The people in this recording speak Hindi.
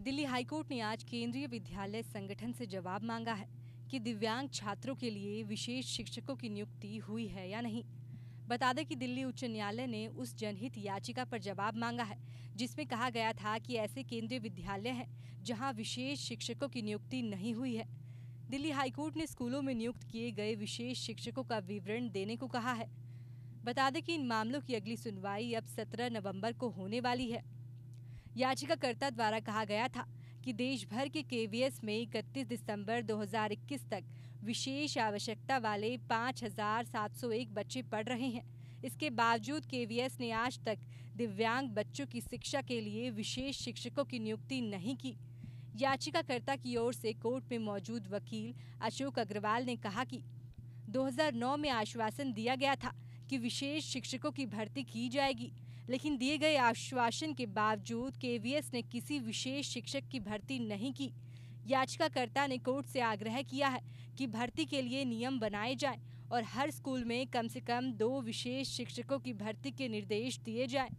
दिल्ली हाईकोर्ट ने आज केंद्रीय विद्यालय संगठन से जवाब मांगा है कि दिव्यांग छात्रों के लिए विशेष शिक्षकों की नियुक्ति हुई है या नहीं। बता दें कि दिल्ली उच्च न्यायालय ने उस जनहित याचिका पर जवाब मांगा है, जिसमें कहा गया था कि ऐसे केंद्रीय विद्यालय हैं जहाँ विशेष शिक्षकों की नियुक्ति नहीं हुई है। दिल्ली हाईकोर्ट ने स्कूलों में नियुक्त किए गए विशेष शिक्षकों का विवरण देने को कहा है। बता दें कि इन मामलों की अगली सुनवाई अब 17 नवंबर को होने वाली है। याचिकाकर्ता द्वारा कहा गया था कि देश भर के केवीएस में 31 दिसंबर 2021 तक विशेष आवश्यकता वाले 5,701 बच्चे पढ़ रहे हैं। इसके बावजूद केवीएस ने आज तक दिव्यांग बच्चों की शिक्षा के लिए विशेष शिक्षकों की नियुक्ति नहीं की। याचिकाकर्ता की ओर से कोर्ट में मौजूद वकील अशोक अग्रवाल ने कहा कि 2009 में आश्वासन दिया गया था कि विशेष शिक्षकों की भर्ती की जाएगी। लेकिन दिए गए आश्वासन के बावजूद केवीएस ने किसी विशेष शिक्षक की भर्ती नहीं की याचिकाकर्ता ने कोर्ट से आग्रह किया है कि भर्ती के लिए नियम बनाए जाएँ और हर स्कूल में कम से कम दो विशेष शिक्षकों की भर्ती के निर्देश दिए जाएँ।